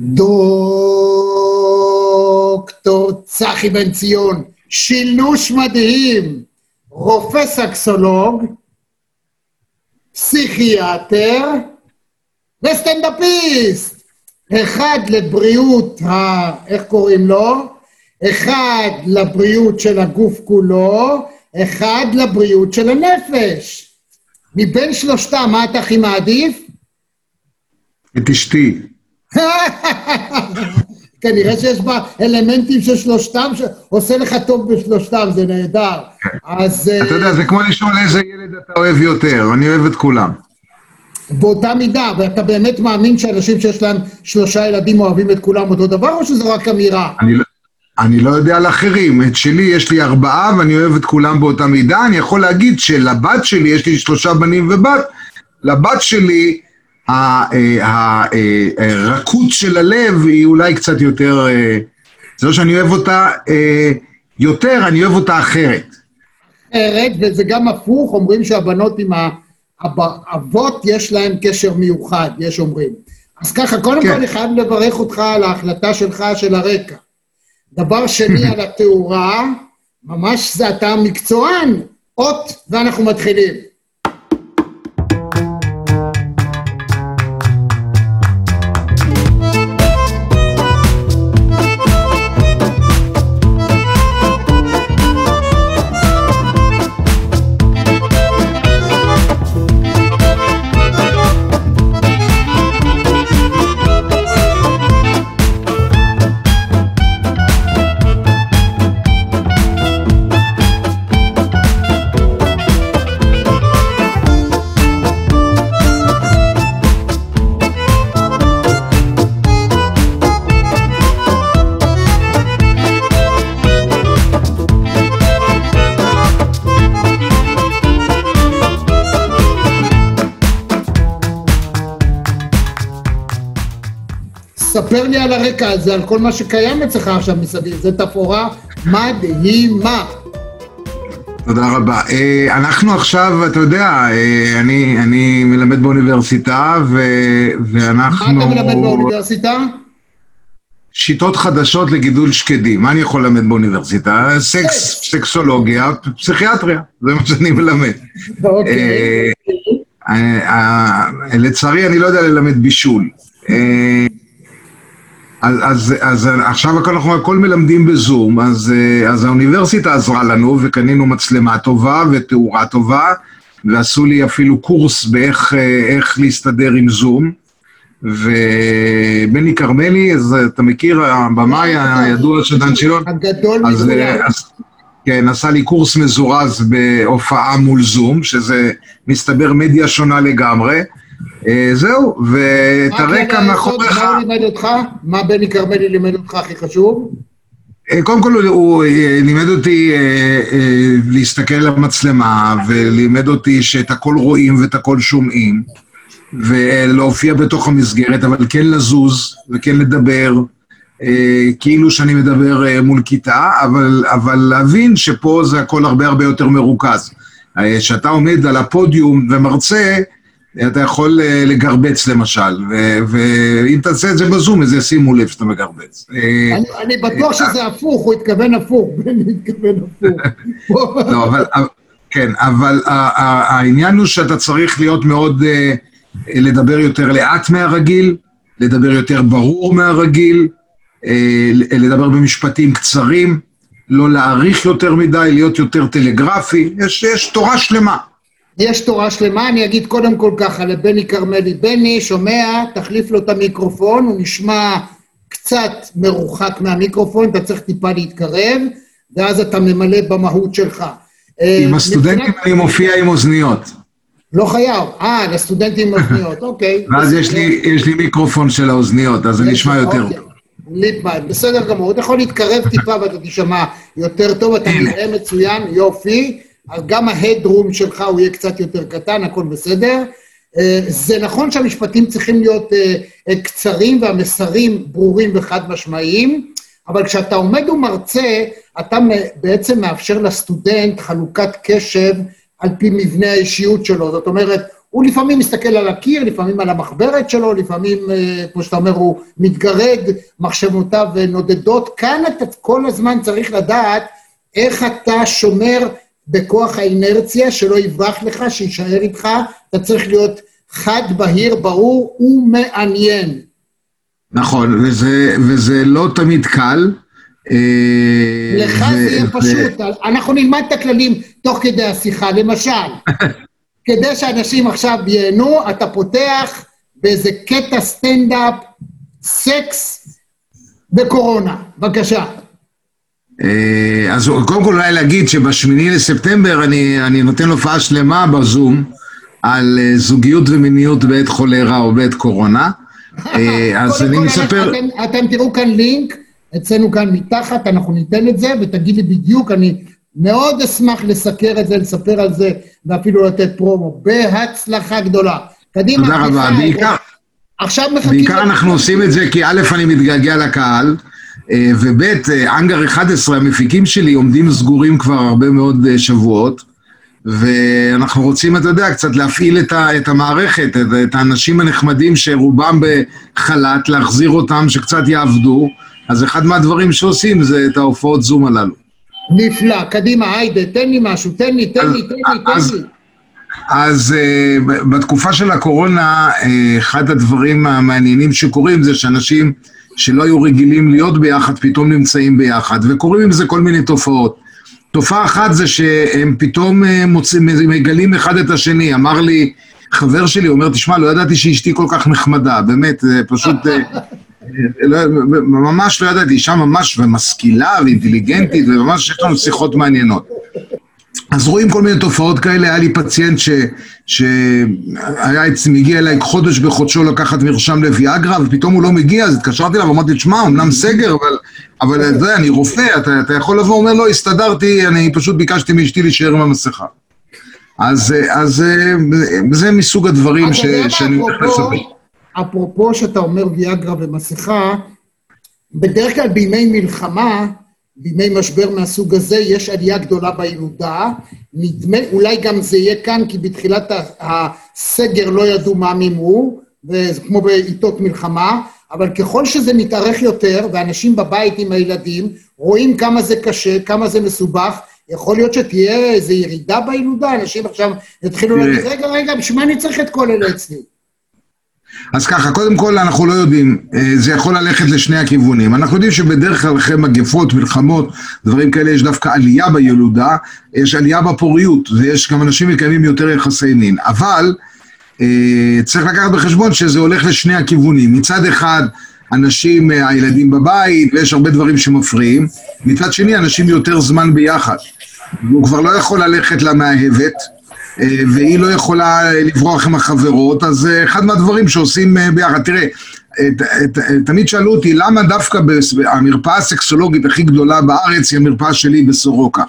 דוקטור צחי בן ציון, שילוש מדהים, רופא סקסולוג, פסיכיאטר וסטנדאפיסט. אחד לבריאות, ה... איך קוראים לו? אחד לבריאות של הגוף כולו, אחד לבריאות של הנפש. מבין שלושתם, מה אתה הכי מעדיף? את אשתי. כנראה שיש בה אלמנטים של שלושתם, שעושה לך טוב בשלושתם, זה נהדר. אז... אתה יודע, זה כמו לשאול איזה ילד אתה אוהב יותר, אני אוהב את כולם. באותה מידה, ואתה באמת מאמין שאנשים שיש להם שלושה ילדים אוהבים את כולם אותו דבר, או שזה רק אמירה? אני לא... אני לא יודע על אחרים, את שלי יש לי ארבעה ואני אוהב את כולם באותה מידה, אני יכול להגיד שלבת שלי, יש לי שלושה בנים ובת, לבת שלי הרכות של הלב היא אולי קצת יותר, אה, זה לא שאני אוהב אותה אה, יותר, אני אוהב אותה אחרת. אחרת, וזה גם הפוך, אומרים שהבנות עם האבות יש להם קשר מיוחד, יש אומרים. אז ככה, קודם כן. כל אני חייב לברך אותך על ההחלטה שלך של הרקע. דבר שני על התאורה, ממש זה אתה מקצוען, אות, ואנחנו מתחילים. ספר לי על הרקע הזה, על כל מה שקיים אצלך עכשיו מסביב, זו תפאורה מדהימה. תודה רבה. אה, אנחנו עכשיו, אתה יודע, אה, אני, אני מלמד באוניברסיטה, ו, ואנחנו... מה אתה מלמד באוניברסיטה? שיטות חדשות לגידול שקדים. מה אני יכול ללמד באוניברסיטה? סקס, סקסולוגיה, פסיכיאטריה, זה מה שאני מלמד. אוקיי. אה, לצערי, אני לא יודע ללמד בישול. אז, אז, אז עכשיו אנחנו הכל מלמדים בזום, אז, אז האוניברסיטה עזרה לנו וקנינו מצלמה טובה ותאורה טובה, ועשו לי אפילו קורס באיך להסתדר עם זום. ובני כרמלי, אז אתה מכיר, הבמאי הידוע של דן שילון? הגדול מכולם. כן, עשה לי קורס מזורז בהופעה מול זום, שזה מסתבר מדיה שונה לגמרי. אה, זהו, ואת הרקע מאחוריך... מה הוא לימד אותך? מה בני כרמלי לימד אותך הכי חשוב? אה, קודם כל הוא אה, לימד אותי להסתכל על המצלמה, ולימד אותי שאת הכל רואים ואת הכל שומעים, ולהופיע בתוך המסגרת, אבל כן לזוז וכן לדבר, כאילו שאני מדבר מול כיתה, אבל, אבל להבין שפה זה הכל הרבה הרבה יותר מרוכז. כשאתה עומד על הפודיום ומרצה, אתה יכול אה, לגרבץ למשל, ואם תעשה את זה בזום, אז ישימו לב שאתה מגרבץ. אה, אני בטוח שזה הפוך, הוא התכוון הפוך, בני התכוון הפוך. לא, כן, אבל העניין הוא שאתה צריך להיות מאוד, אה, לדבר יותר לאט מהרגיל, לדבר יותר ברור מהרגיל, לדבר במשפטים קצרים, לא להאריך יותר מדי, להיות יותר טלגרפי, יש, יש תורה שלמה. יש תורה שלמה, אני אגיד קודם כל ככה לבני כרמלי, בני, שומע, תחליף לו את המיקרופון, הוא נשמע קצת מרוחק מהמיקרופון, אתה צריך טיפה להתקרב, ואז אתה ממלא במהות שלך. אה, עם הסטודנטים אני מופיע עם אוזניות. לא חייב, אה, לסטודנטים עם אוזניות, אוקיי. ואז יש לי, יש לי מיקרופון של האוזניות, אז זה נשמע יותר אוקיי. טוב. ליפמן, בסדר גמור, אתה יכול להתקרב טיפה ואתה תשמע יותר טוב, אתה נראה מצוין, יופי. גם ההדרום שלך הוא יהיה קצת יותר קטן, הכל בסדר. אה, זה נכון שהמשפטים צריכים להיות אה, אה, קצרים והמסרים ברורים וחד משמעיים, אבל כשאתה עומד ומרצה, אתה בעצם מאפשר לסטודנט חלוקת קשב על פי מבנה האישיות שלו. זאת אומרת, הוא לפעמים מסתכל על הקיר, לפעמים על המחברת שלו, לפעמים, כמו שאתה אומר, הוא מתגרד, מחשבותיו נודדות. כאן אתה כל הזמן צריך לדעת איך אתה שומר בכוח האינרציה, שלא יברח לך, שיישאר איתך, אתה צריך להיות חד, בהיר, ברור ומעניין. נכון, וזה, וזה לא תמיד קל. אה, לך זה יהיה פשוט, אנחנו נלמד את הכללים תוך כדי השיחה. למשל, כדי שאנשים עכשיו ייהנו, אתה פותח באיזה קטע סטנדאפ, סקס וקורונה. בבקשה. אה, אז קודם כל אולי להגיד שבשמיני לספטמבר אני, אני נותן הופעה שלמה בזום על אה, זוגיות ומיניות בעת חולרה או בעת קורונה. אז אני מספר... אתם, אתם תראו כאן לינק. אצלנו כאן מתחת, אנחנו ניתן את זה, ותגיד לי בדיוק, אני מאוד אשמח לסקר את זה, לספר על זה, ואפילו לתת פרומו. בהצלחה גדולה. קדימה, תודה רבה. בעיקר, עכשיו מחכים... בעיקר אנחנו עושים את זה כי א', אני מתגעגע לקהל, אה, וב', אה, אנגר 11, המפיקים שלי, עומדים סגורים כבר הרבה מאוד אה, שבועות, ואנחנו רוצים, אתה יודע, קצת להפעיל את, ה, את המערכת, את, את האנשים הנחמדים שרובם בחל"ת, להחזיר אותם, שקצת יעבדו. אז אחד מהדברים שעושים זה את ההופעות זום הללו. נפלא, קדימה, היידה, תן לי משהו, תן לי, תן לי, תן לי, תן לי. אז uh, בתקופה של הקורונה, uh, אחד הדברים המעניינים שקורים זה שאנשים שלא היו רגילים להיות ביחד, פתאום נמצאים ביחד, וקורים עם זה כל מיני תופעות. תופעה אחת זה שהם פתאום uh, מוצאים, מגלים אחד את השני. אמר לי חבר שלי, הוא אומר, תשמע, לא ידעתי שאשתי כל כך נחמדה, באמת, זה פשוט... לא, ממש לא ידעתי, אישה ממש ומשכילה ואינטליגנטית, וממש יש לנו שיחות מעניינות. אז רואים כל מיני תופעות כאלה, היה לי פציינט שהיה מגיע אליי חודש בחודשו לקחת מרשם לוויאגרה, ופתאום הוא לא מגיע, אז התקשרתי אליו ואמרתי, תשמע, אמנם סגר, אבל, אבל אתה יודע, אני רופא, אתה, אתה יכול לבוא, הוא אומר, לא, הסתדרתי, אני פשוט ביקשתי מאשתי להישאר עם המסכה. אז, אז זה מסוג הדברים ש, שאני הולך לספר. אפרופו שאתה אומר ויאגרה ומסכה, בדרך כלל בימי מלחמה, בימי משבר מהסוג הזה, יש עלייה גדולה בילודה. נדמה, אולי גם זה יהיה כאן, כי בתחילת הסגר לא ידעו מה מימו, כמו בעיתות מלחמה, אבל ככל שזה מתארך יותר, ואנשים בבית עם הילדים, רואים כמה זה קשה, כמה זה מסובך, יכול להיות שתהיה איזו ירידה בילודה, אנשים עכשיו יתחילו להגיד, רגע, רגע, בשביל מה אני צריך את כל אלה אצלי? אז ככה, קודם כל אנחנו לא יודעים, אה, זה יכול ללכת לשני הכיוונים. אנחנו יודעים שבדרך כלל אחרי מגפות, מלחמות, דברים כאלה, יש דווקא עלייה בילודה, יש עלייה בפוריות, ויש גם אנשים מקיימים יותר יחסי מין. אבל אה, צריך לקחת בחשבון שזה הולך לשני הכיוונים. מצד אחד, אנשים, אה, הילדים בבית, ויש הרבה דברים שמפריעים. מצד שני, אנשים יותר זמן ביחד. הוא כבר לא יכול ללכת למאהבת. אה, והיא לא יכולה לברוח עם החברות, אז אה, אחד מהדברים שעושים אה, ביחד, תראה, תמיד שאלו אותי למה דווקא המרפאה הסקסולוגית הכי גדולה בארץ היא המרפאה שלי בסורוקה.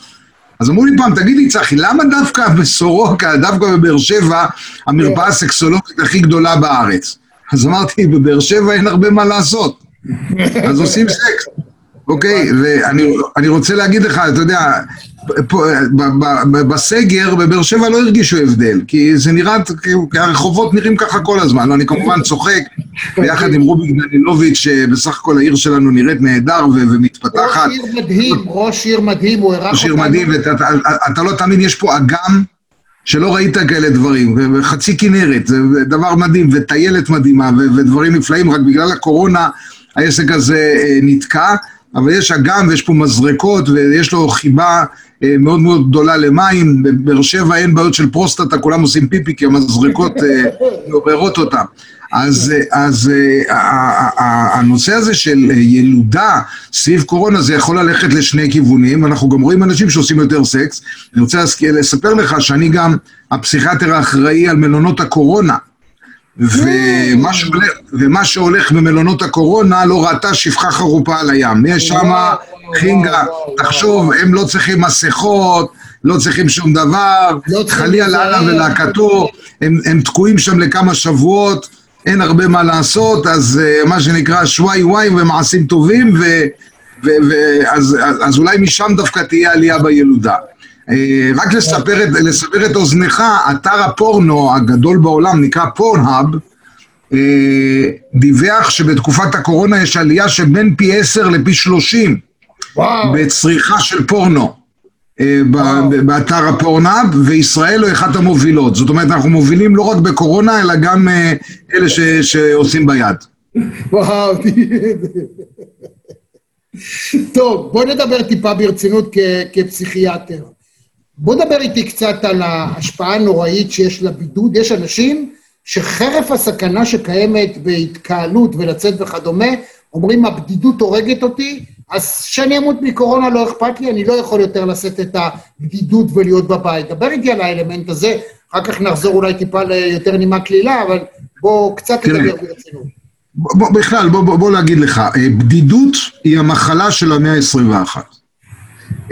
אז אמרו לי פעם, תגיד לי צחי, למה דווקא בסורוקה, דווקא בבאר שבע, המרפאה הסקסולוגית הכי גדולה בארץ? אז אמרתי, בבאר שבע אין הרבה מה לעשות. אז עושים סקס. אוקיי, ואני רוצה להגיד לך, אתה יודע, בסגר בבאר שבע לא הרגישו הבדל, כי זה נראה, כי הרחובות נראים ככה כל הזמן, אני כמובן צוחק, ביחד עם רוביק דנילוביץ', שבסך הכל העיר שלנו נראית נהדר ומתפתחת. ראש עיר מדהים, ראש עיר מדהים, הוא אירח אותנו. ראש עיר מדהים, ואתה לא תאמין, יש פה אגם שלא ראית כאלה דברים, וחצי כנרת, זה דבר מדהים, וטיילת מדהימה, ודברים נפלאים, רק בגלל הקורונה העסק הזה אה, נתקע. אבל יש אגם ויש פה מזרקות ויש לו חיבה מאוד מאוד גדולה למים, בבאר שבע אין בעיות של פרוסטטה, כולם עושים פיפי כי המזרקות אה, מעוררות אותם. אז, אה, אז הנושא הזה של ילודה סביב קורונה זה יכול ללכת לשני כיוונים, אנחנו גם רואים אנשים שעושים יותר סקס. אני רוצה לספר לך שאני גם הפסיכיאטר האחראי על מלונות הקורונה. ומה שהולך, ומה שהולך במלונות הקורונה לא ראתה שפחה חרופה על הים. יש שם חינגה, תחשוב, הם לא צריכים מסכות, לא צריכים שום דבר, לא חלילה לאללה ולהקתו, הם, הם תקועים שם לכמה שבועות, אין הרבה מה לעשות, אז uh, מה שנקרא שוואי וואי ומעשים טובים, ו, ו, ו, אז, אז אולי משם דווקא תהיה עלייה בילודה. אה, רק לספר את, לספר את אוזנך, אתר הפורנו הגדול בעולם נקרא פורנהאב, אה, דיווח שבתקופת הקורונה יש עלייה של בין פי 10 לפי 30 וואו. בצריכה של פורנו אה, וואו. באתר הפורנהאב, וישראל היא אחת המובילות. זאת אומרת, אנחנו מובילים לא רק בקורונה, אלא גם אלה ש, שעושים ביד. וואו. טוב, בוא נדבר טיפה ברצינות כ- כפסיכיאטר. בוא נדבר איתי קצת על ההשפעה הנוראית שיש לבידוד. יש אנשים שחרף הסכנה שקיימת בהתקהלות ולצאת וכדומה, אומרים, הבדידות הורגת אותי, אז שאני אמות מקורונה לא אכפת לי, אני לא יכול יותר לשאת את הבדידות ולהיות בבית. דבר איתי על האלמנט הזה, אחר כך נחזור אולי טיפה ליותר נימה קלילה, אבל בוא קצת. נדבר ברצינות. בוא, בוא, בכלל, בוא, בוא, בוא להגיד לך, אה, בדידות היא המחלה של המאה ה-21.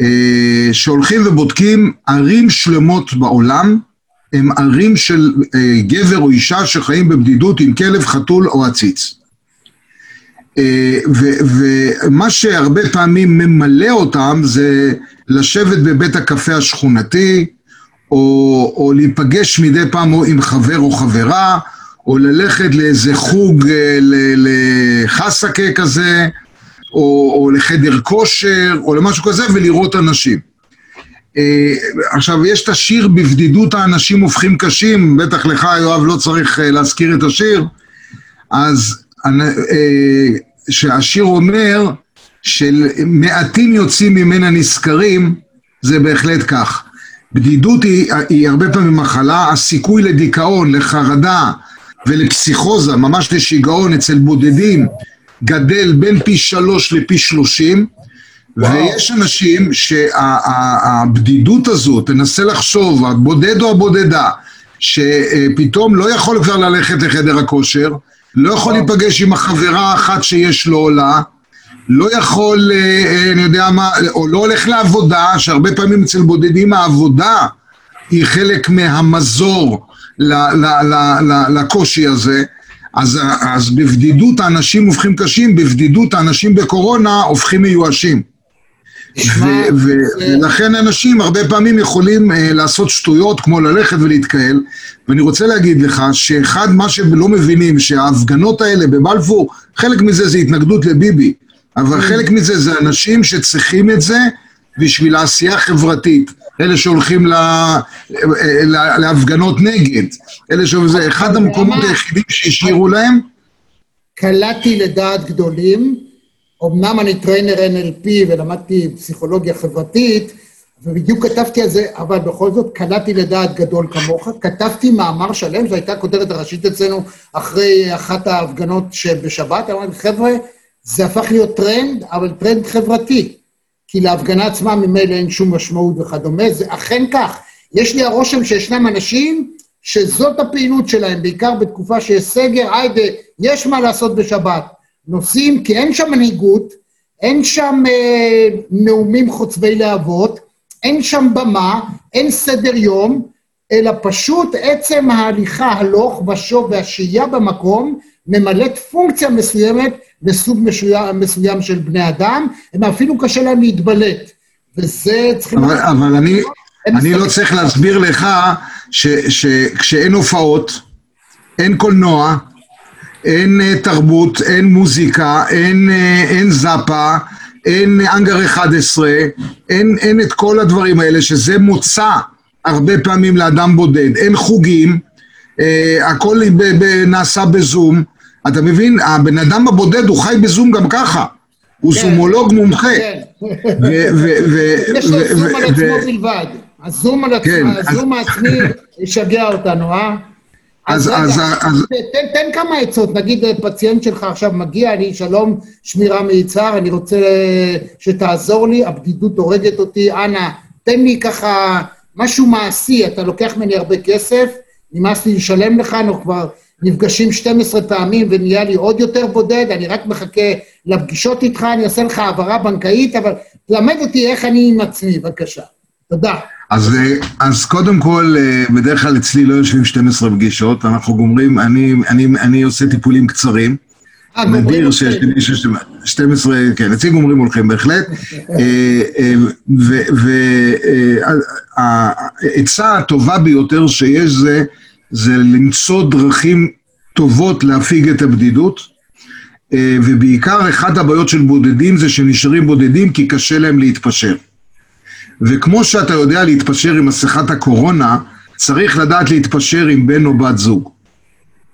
אה, שהולכים ובודקים ערים שלמות בעולם, הם ערים של אה, גבר או אישה שחיים בבדידות עם כלב, חתול או עציץ. אה, ומה שהרבה פעמים ממלא אותם זה לשבת בבית הקפה השכונתי, או, או להיפגש מדי פעם עם חבר או חברה, או ללכת לאיזה חוג לחסקה כזה, או, או לחדר כושר, או למשהו כזה, ולראות אנשים. אה, עכשיו, יש את השיר בבדידות האנשים הופכים קשים, בטח לך, יואב, לא צריך אה, להזכיר את השיר, אז אה, שהשיר אומר של מעטים יוצאים ממנה נשכרים, זה בהחלט כך. בדידות היא, היא הרבה פעמים מחלה, הסיכוי לדיכאון, לחרדה ולפסיכוזה, ממש לשיגעון אצל בודדים, גדל בין פי שלוש לפי שלושים. ויש אנשים שהבדידות הזאת, תנסה לחשוב, הבודד או הבודדה, שפתאום לא יכול כבר ללכת לחדר הכושר, לא יכול. להיפגש עם החברה האחת שיש לו לה, לא יכול, אה, אה, אני יודע מה, או לא הולך לעבודה, שהרבה פעמים אצל בודדים העבודה היא חלק מהמזור לקושי הזה. אז, אז בבדידות האנשים הופכים קשים, בבדידות האנשים בקורונה הופכים מיואשים. ולכן אנשים הרבה פעמים יכולים אה, לעשות שטויות כמו ללכת ולהתקהל. ואני רוצה להגיד לך שאחד מה שלא מבינים שההפגנות האלה בבלפור חלק מזה זה התנגדות לביבי אבל חלק מזה זה אנשים שצריכים את זה בשביל העשייה החברתית אלה שהולכים ל- אה, ל- להפגנות נגד אלה שזה אחד המקומות? היחידים שהשאירו להם קלעתי לדעת גדולים, אמנם אני trainer NLP ולמדתי פסיכולוגיה חברתית, ובדיוק כתבתי על זה, אבל בכל זאת קלעתי לדעת גדול כמוך. כתבתי מאמר שלם, זו הייתה הכותרת הראשית אצלנו אחרי אחת ההפגנות שבשבת, אמרתי, חבר'ה, זה הפך להיות טרנד, אבל טרנד חברתי. כי להפגנה עצמה ממילא אין שום משמעות וכדומה, זה אכן כך. יש לי הרושם שישנם אנשים שזאת הפעילות שלהם, בעיקר בתקופה שיש סגר, היידה, יש מה לעשות בשבת. נוסעים, כי אין שם מנהיגות, אין שם אה, נאומים חוצבי להבות, אין שם במה, אין סדר יום, אלא פשוט עצם ההליכה, הלוך ושוב והשהייה במקום ממלאת פונקציה מסוימת לסוג מסוים, מסוים של בני אדם, הם אפילו קשה להם להתבלט. וזה צריכים... אבל, אבל אני, הם אני לא צריך להסביר לך שכשאין הופעות, אין קולנוע, אין אה, תרבות, אין מוזיקה, אין, אה, אין זאפה, אין אנגר 11, אין, אין את כל הדברים האלה, שזה מוצא הרבה פעמים לאדם בודד, אין חוגים, אה, הכל ב, ב, נעשה בזום. אתה מבין? הבן אדם הבודד הוא חי בזום גם ככה. הוא כן. זומולוג מומחה. כן. יש לו זום על עצמו בלבד. הזום על כן, עצמו, הזום העצמי ישגע אותנו, אה? אז- אז- אז- תן, תן כמה עצות, נגיד פציינט שלך עכשיו מגיע, אני שלום, שמירה מיצהר, אני רוצה שתעזור לי, הבדידות הורגת אותי, אנא, תן לי ככה משהו מעשי, אתה לוקח ממני הרבה כסף, נמאס לי לשלם לך, אנחנו כבר נפגשים 12 פעמים ונהיה לי עוד יותר בודד, אני רק מחכה לפגישות איתך, אני אעשה לך העברה בנקאית, אבל תלמד אותי איך אני עם עצמי, בבקשה. תודה. אז, אה, אז קודם כל, אה, בדרך כלל אצלי לא יושבים 12 פגישות, אנחנו גומרים, אני, אני, אני עושה טיפולים קצרים. אה, גומרים נדיר אותי. שיש לי מישהו ש- 12, כן, נציג אומרים הולכים בהחלט. והעצה הטובה ביותר שיש זה, זה למצוא דרכים טובות להפיג את הבדידות, ובעיקר אחת הבעיות של בודדים זה שנשארים בודדים כי קשה להם להתפשר. וכמו שאתה יודע להתפשר עם מסכת הקורונה, צריך לדעת להתפשר עם בן או בת זוג.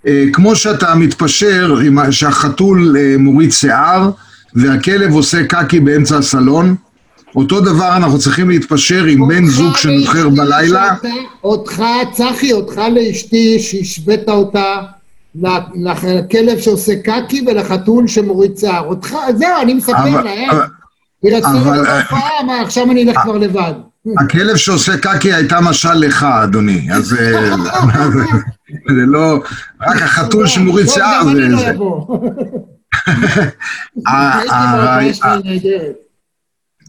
אה, כמו שאתה מתפשר שהחתול אה, מוריד שיער והכלב עושה קקי באמצע הסלון, אותו דבר אנחנו צריכים להתפשר עם בן זוג שנוחר בלילה. אותך, צחי, אותך לאשתי שהשווית אותה לכלב שעושה קקי ולחתול שמוריד שיער. אותך, זהו, אני מספר להם. היא רצתה לראות הופעה, מה, עכשיו אני אלך כבר לבד. הכלב שעושה קקי הייתה משל לך, אדוני, אז אה, זה לא... רק החתול שמוריד שיער זה... גם אני לא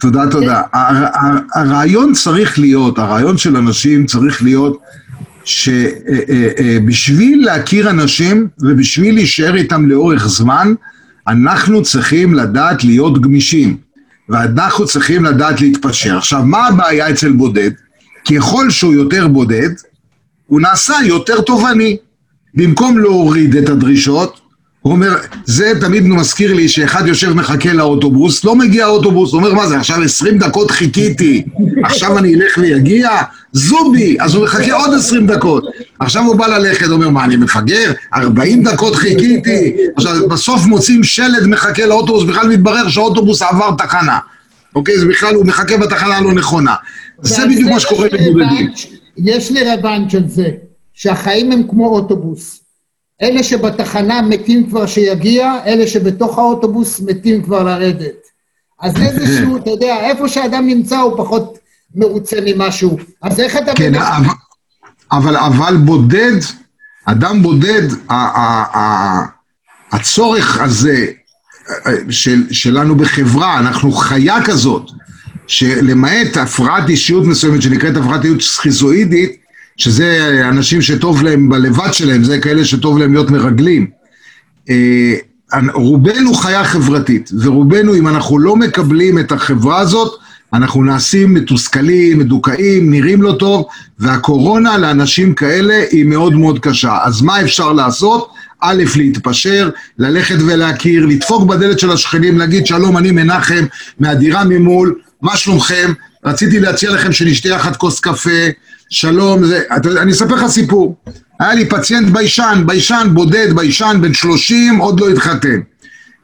תודה, תודה. הרעיון צריך להיות, הרעיון של אנשים צריך להיות שבשביל להכיר אנשים ובשביל להישאר איתם לאורך זמן, אנחנו צריכים לדעת להיות גמישים. ואנחנו צריכים לדעת להתפשר. עכשיו, מה הבעיה אצל בודד? ככל שהוא יותר בודד, הוא נעשה יותר תובעני. במקום להוריד את הדרישות, הוא אומר, זה תמיד מזכיר לי שאחד יושב מחכה לאוטובוס, לא מגיע האוטובוס, הוא אומר, מה זה, עכשיו עשרים דקות חיכיתי, עכשיו אני אלך ויגיע? זובי! אז הוא מחכה עוד עשרים דקות. עכשיו הוא בא ללכת, הוא אומר, מה, אני מפגר? ארבעים דקות חיכיתי. עכשיו, בסוף מוצאים שלד מחכה לאוטובוס, בכלל מתברר שהאוטובוס עבר תחנה. אוקיי? זה בכלל, הוא מחכה בתחנה הלא נכונה. זה בדיוק מה שקורה לבודדים. יש לי רבנץ' של זה, שהחיים הם כמו אוטובוס. אלה שבתחנה מתים כבר שיגיע, אלה שבתוך האוטובוס מתים כבר לרדת. אז איזשהו, אתה יודע, איפה שאדם נמצא הוא פחות מרוצה ממשהו. אז איך אתה... כן, אבל, אבל, אבל בודד, אדם בודד, הצורך הזה של, שלנו בחברה, אנחנו חיה כזאת, שלמעט הפרעת אישיות מסוימת שנקראת הפרעת אישיות סכיזואידית, שזה אנשים שטוב להם בלבד שלהם, זה כאלה שטוב להם להיות מרגלים. אה, רובנו חיה חברתית, ורובנו, אם אנחנו לא מקבלים את החברה הזאת, אנחנו נעשים מתוסכלים, מדוכאים, נראים לא טוב, והקורונה לאנשים כאלה היא מאוד מאוד קשה. אז מה אפשר לעשות? א', להתפשר, ללכת ולהכיר, לדפוק בדלת של השכנים, להגיד שלום, אני מנחם מהדירה ממול, מה שלומכם? רציתי להציע לכם שנשתה יחד כוס קפה, שלום, זה, אני אספר לך סיפור. היה לי פציינט ביישן, ביישן בודד, ביישן בן 30, עוד לא התחתן.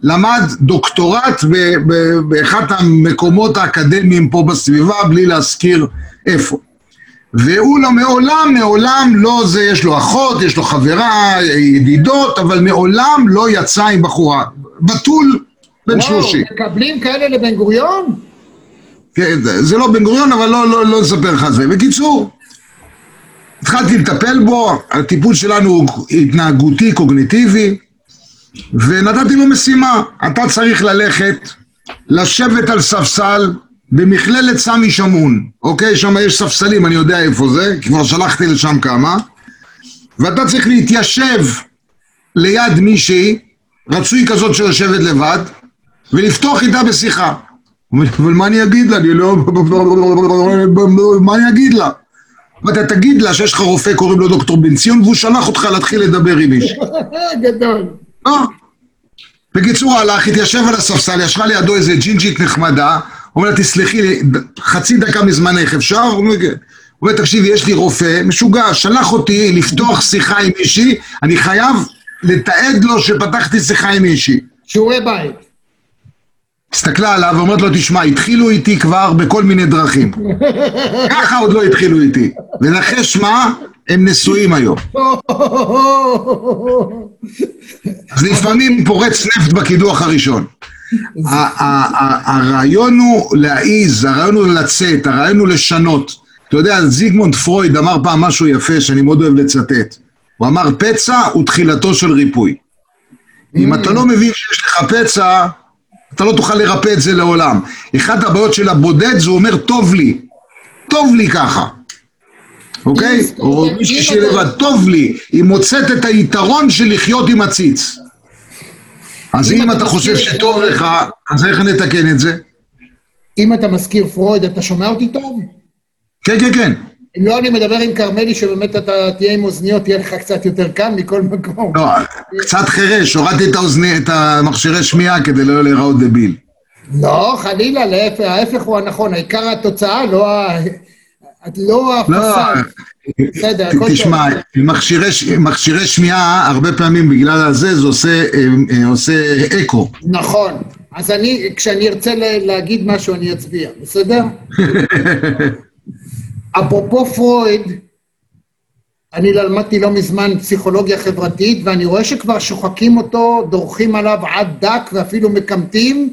למד דוקטורט באחד המקומות האקדמיים פה בסביבה, בלי להזכיר איפה. והוא לא, מעולם, מעולם לא זה, יש לו אחות, יש לו חברה, ידידות, אבל מעולם לא יצא עם בחורה. בתול בן שלושים. וואו, מקבלים כאלה לבן גוריון? כן, זה לא בן גוריון, אבל לא, לא, לא נספר לך על זה. בקיצור, התחלתי לטפל בו, הטיפול שלנו הוא התנהגותי, קוגניטיבי, ונתתי לו משימה, אתה צריך ללכת, לשבת על ספסל במכללת סמי שמון, אוקיי? שם יש ספסלים, אני יודע איפה זה, כבר שלחתי לשם כמה, ואתה צריך להתיישב ליד מישהי, רצוי כזאת שיושבת לבד, ולפתוח איתה בשיחה. אבל מה אני אגיד לה? אני לא... מה אני אגיד לה? ואתה תגיד לה שיש לך רופא, קוראים לו דוקטור בן ציון, והוא שלח אותך להתחיל לדבר עם מישהו. גדול. לא. בקיצור, הלך, התיישב על הספסל, ישבה לידו איזה ג'ינג'ית נחמדה, אומר לה, תסלחי חצי דקה מזמנך, אפשר? הוא אומר, תקשיבי, יש לי רופא, משוגע, שלח אותי לפתוח שיחה עם מישהי, אני חייב לתעד לו שפתחתי שיחה עם מישהי. שיעורי בית. הסתכלה עליו ואומרת לו, תשמע, התחילו איתי כבר בכל מיני דרכים. ככה עוד לא התחילו איתי. ונחש מה? הם נשואים היום. אז לפעמים פורץ נפט בקידוח הראשון. הרעיון הוא להעיז, הרעיון הוא לצאת, הרעיון הוא לשנות. אתה יודע, זיגמונד פרויד אמר פעם משהו יפה שאני מאוד אוהב לצטט. הוא אמר, פצע הוא תחילתו של ריפוי. אם אתה לא מבין שיש לך פצע, אתה לא תוכל לרפא את זה לעולם. אחת הבעיות של הבודד זה אומר, טוב לי. טוב לי ככה. אוקיי? או מישהי שהיא לבד, טוב לי. היא מוצאת את היתרון של לחיות עם עציץ. אז אם אתה חושב שטוב לך, אז איך נתקן את זה? אם אתה מזכיר פרויד, אתה שומע אותי טוב? כן, כן, כן. לא, אני מדבר עם כרמלי, שבאמת אתה תהיה עם אוזניות, תהיה לך קצת יותר קל מכל מקום. לא, קצת חירש, הורדתי את האוזני, את המכשירי שמיעה כדי לא להיראות דביל. לא, חלילה, להפך, ההפך הוא הנכון, העיקר התוצאה, לא ה... לא הפסד. בסדר, הכל טוב. תשמע, מכשירי, שמיעה, הרבה פעמים בגלל הזה, זה עושה, אה, אה, עושה אקו. נכון. אז אני, כשאני ארצה להגיד משהו, אני אצביע, בסדר? אפרופו פרויד, אני למדתי לא מזמן פסיכולוגיה חברתית, ואני רואה שכבר שוחקים אותו, דורכים עליו עד דק, ואפילו מקמטים,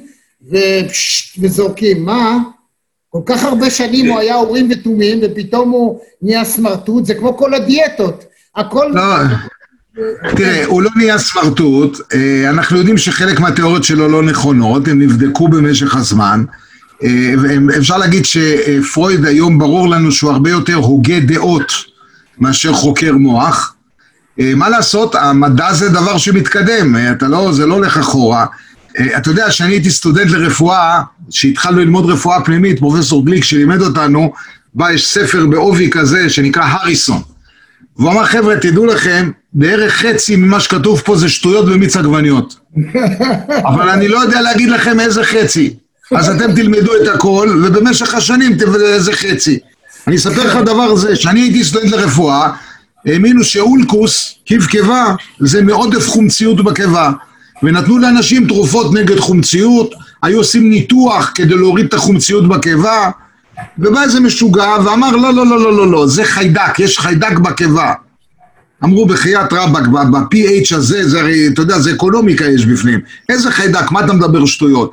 וזורקים. מה? כל כך הרבה שנים הוא היה אורים ותומים, ופתאום הוא נהיה סמרטוט, זה כמו כל הדיאטות. הכל... לא, תראה, הוא לא נהיה סמרטוט, אה, אנחנו יודעים שחלק מהתיאוריות שלו לא נכונות, הן נבדקו במשך הזמן. אה, ואפשר להגיד שפרויד היום ברור לנו שהוא הרבה יותר הוגה דעות מאשר חוקר מוח. אה, מה לעשות, המדע זה דבר שמתקדם, אה, אתה לא, זה לא הולך אחורה. אתה יודע, כשאני הייתי סטודנט לרפואה, כשהתחלנו ללמוד רפואה פנימית, פרופסור גליק שלימד אותנו, בא יש ספר בעובי כזה שנקרא הריסון. והוא אמר, חבר'ה, תדעו לכם, בערך חצי ממה שכתוב פה זה שטויות במיץ עגבניות. אבל אני לא יודע להגיד לכם איזה חצי. אז אתם תלמדו את הכל, ובמשך השנים תבדלו איזה חצי. אני אספר לך דבר זה, כשאני הייתי סטודנט לרפואה, האמינו שאולקוס, קיב קיבה, זה מעודף חומציות בקיבה. ונתנו לאנשים תרופות נגד חומציות, היו עושים ניתוח כדי להוריד את החומציות בקיבה, ובא איזה משוגע ואמר, לא, לא, לא, לא, לא, לא, זה חיידק, יש חיידק בקיבה. אמרו בחייאת רבאק, ב-PH הזה, זה הרי, אתה יודע, זה אקונומיקה יש בפנים. איזה חיידק, מה אתה מדבר שטויות?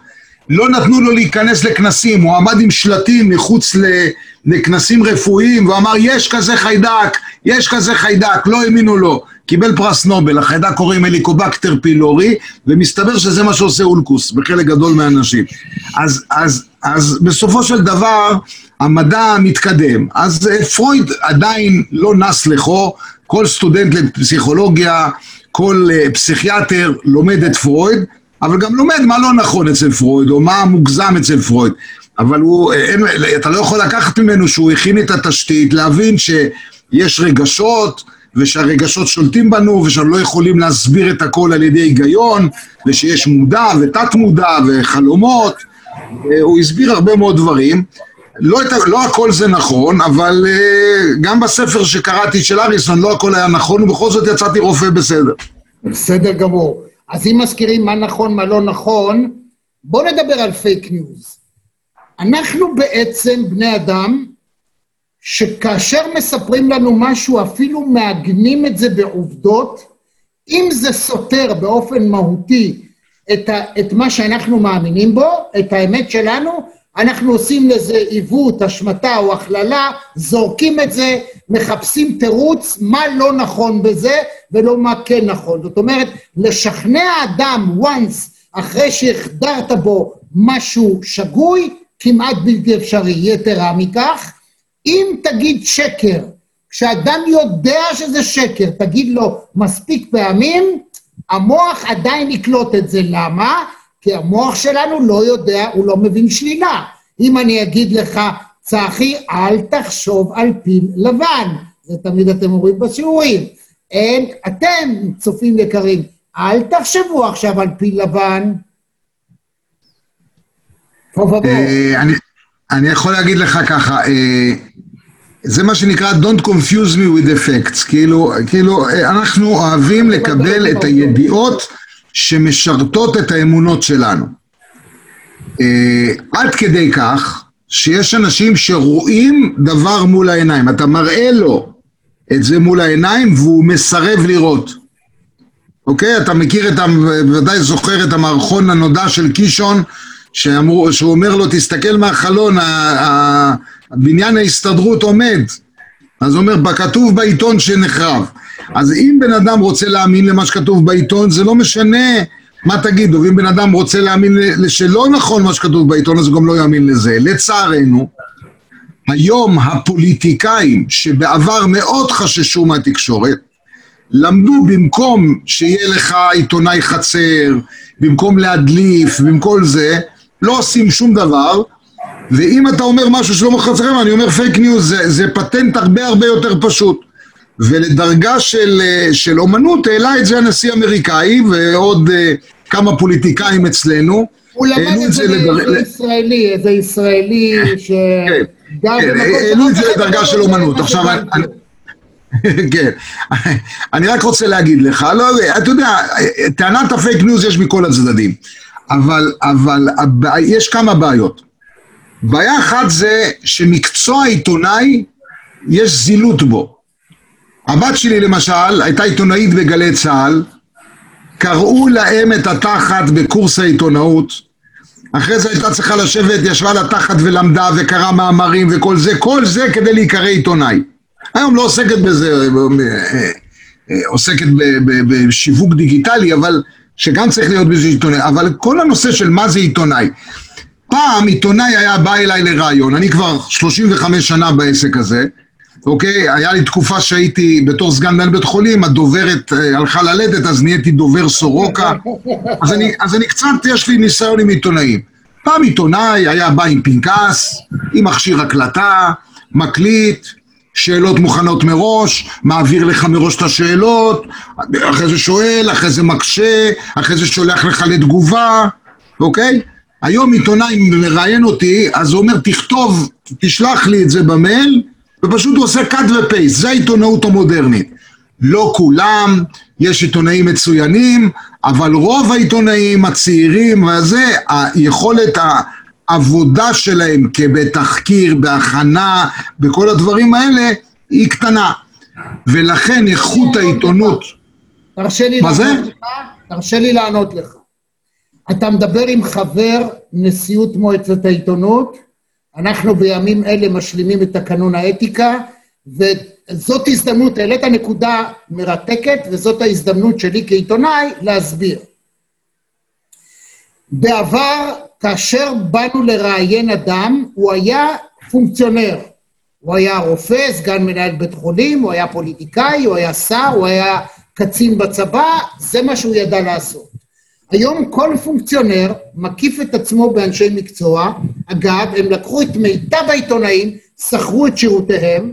לא נתנו לו להיכנס לכנסים, הוא עמד עם שלטים מחוץ לכנסים רפואיים ואמר, יש כזה חיידק, יש כזה חיידק, לא האמינו לו. קיבל פרס נובל, החיידק קוראים הליקובקטר פילורי, ומסתבר שזה מה שעושה אולקוס בחלק גדול מהאנשים. אז, אז, אז בסופו של דבר, המדע מתקדם. אז אה, פרויד עדיין לא נס לחו, כל סטודנט לפסיכולוגיה, כל uh, פסיכיאטר לומד את פרויד, אבל גם לומד מה לא נכון אצל פרויד, או מה מוגזם אצל פרויד. אבל הוא, אין, אתה לא יכול לקחת ממנו שהוא הכין את התשתית, להבין שיש רגשות, ושהרגשות שולטים בנו, ושאנחנו לא יכולים להסביר את הכל על ידי היגיון, ושיש מודע ותת מודע וחלומות. הוא הסביר הרבה מאוד דברים. לא, לא הכל זה נכון, אבל uh, גם בספר שקראתי של הריסון לא הכל היה נכון, ובכל זאת יצאתי רופא בסדר. בסדר גמור. אז אם מזכירים מה נכון, מה לא נכון, בואו נדבר על פייק ניוז. אנחנו בעצם בני אדם, שכאשר מספרים לנו משהו, אפילו מעגנים את זה בעובדות, אם זה סותר באופן מהותי את, ה, את מה שאנחנו מאמינים בו, את האמת שלנו, אנחנו עושים לזה עיוות, השמטה או הכללה, זורקים את זה, מחפשים תירוץ מה לא נכון בזה ולא מה כן נכון. זאת אומרת, לשכנע אדם once אחרי שהחדרת בו משהו שגוי, כמעט בלתי אפשרי. יתרה מכך, אם תגיד שקר, כשאדם יודע שזה שקר, תגיד לו מספיק פעמים, המוח עדיין יקלוט את זה. למה? כי המוח שלנו לא יודע, הוא לא מבין שלילה. אם אני אגיד לך, צחי, אל תחשוב על פיל לבן. זה תמיד אתם אומרים בשיעורים. אין, אתם, צופים יקרים, אל תחשבו עכשיו על פיל לבן. בואו. אני, יכול להגיד לך ככה, אה, זה מה שנקרא Don't confuse me with effects, כאילו, כאילו אנחנו אוהבים לקבל את הידיעות שמשרתות את האמונות שלנו. אה, עד כדי כך שיש אנשים שרואים דבר מול העיניים, אתה מראה לו את זה מול העיניים והוא מסרב לראות. אוקיי? אתה מכיר את, ה- בוודאי זוכר את המערכון הנודע של קישון, שאמרו, שהוא אומר לו, תסתכל מהחלון, ה- ה- בניין ההסתדרות עומד. אז הוא אומר, כתוב בעיתון שנחרב. אז אם בן אדם רוצה להאמין למה שכתוב בעיתון, זה לא משנה מה תגידו. ואם בן אדם רוצה להאמין שלא נכון מה שכתוב בעיתון, אז הוא גם לא יאמין לזה. לצערנו, היום הפוליטיקאים, שבעבר מאוד חששו מהתקשורת, למדו במקום שיהיה לך עיתונאי חצר, במקום להדליף, במקום זה, לא עושים שום דבר, ואם אתה אומר משהו שלא מחצרם, אני אומר פייק ניוז, זה, זה פטנט הרבה הרבה יותר פשוט. ולדרגה של, אה, של אומנות העלה את זה הנשיא האמריקאי ועוד uh, כמה פוליטיקאים אצלנו. הוא למד את זה לאיזה ישראלי, איזה ישראלי שגר כן, העלו את זה לדרגה של אומנות. עכשיו, כן, אני רק רוצה להגיד לך, לא, אתה יודע, טענת הפייק ניוז יש מכל הצדדים, אבל, אבל יש כמה בעיות. בעיה אחת זה שמקצוע עיתונאי, יש זילות בו. הבת שלי למשל הייתה עיתונאית בגלי צה"ל, קרעו להם את התחת בקורס העיתונאות, אחרי זה הייתה צריכה לשבת, ישבה לה תחת ולמדה וקראה מאמרים וכל זה, כל זה כדי להיקרא עיתונאי. היום לא עוסקת בזה, עוסקת בשיווק דיגיטלי, אבל שגם צריך להיות בזה עיתונאי, אבל כל הנושא של מה זה עיתונאי. פעם עיתונאי היה בא אליי לראיון, אני כבר 35 שנה בעסק הזה, אוקיי? היה לי תקופה שהייתי בתור סגן מנהל בית חולים, הדוברת אה, הלכה ללדת, אז נהייתי דובר סורוקה. אז אני, אז אני קצת, יש לי ניסיון עם עיתונאים. פעם עיתונאי היה בא עם פנקס, עם מכשיר הקלטה, מקליט, שאלות מוכנות מראש, מעביר לך מראש את השאלות, אחרי זה שואל, אחרי זה מקשה, אחרי זה שולח לך לתגובה, אוקיי? היום עיתונאי מראיין אותי, אז הוא אומר, תכתוב, תשלח לי את זה במייל, ופשוט הוא עושה cut ופייסט, זה העיתונאות המודרנית. לא כולם, יש עיתונאים מצוינים, אבל רוב העיתונאים הצעירים והזה, היכולת העבודה שלהם כבתחקיר, בהכנה, בכל הדברים האלה, היא קטנה. ולכן איכות העיתונות... תרשה לי לענות לך, תרשה לי לענות לך. אתה מדבר עם חבר נשיאות מועצת העיתונות, אנחנו בימים אלה משלימים את תקנון האתיקה, וזאת הזדמנות, העלית נקודה מרתקת, וזאת ההזדמנות שלי כעיתונאי להסביר. בעבר, כאשר באנו לראיין אדם, הוא היה פונקציונר. הוא היה רופא, סגן מנהל בית חולים, הוא היה פוליטיקאי, הוא היה שר, הוא היה קצין בצבא, זה מה שהוא ידע לעשות. היום כל פונקציונר מקיף את עצמו באנשי מקצוע. אגב, הם לקחו את מיטב העיתונאים, שכרו את שירותיהם,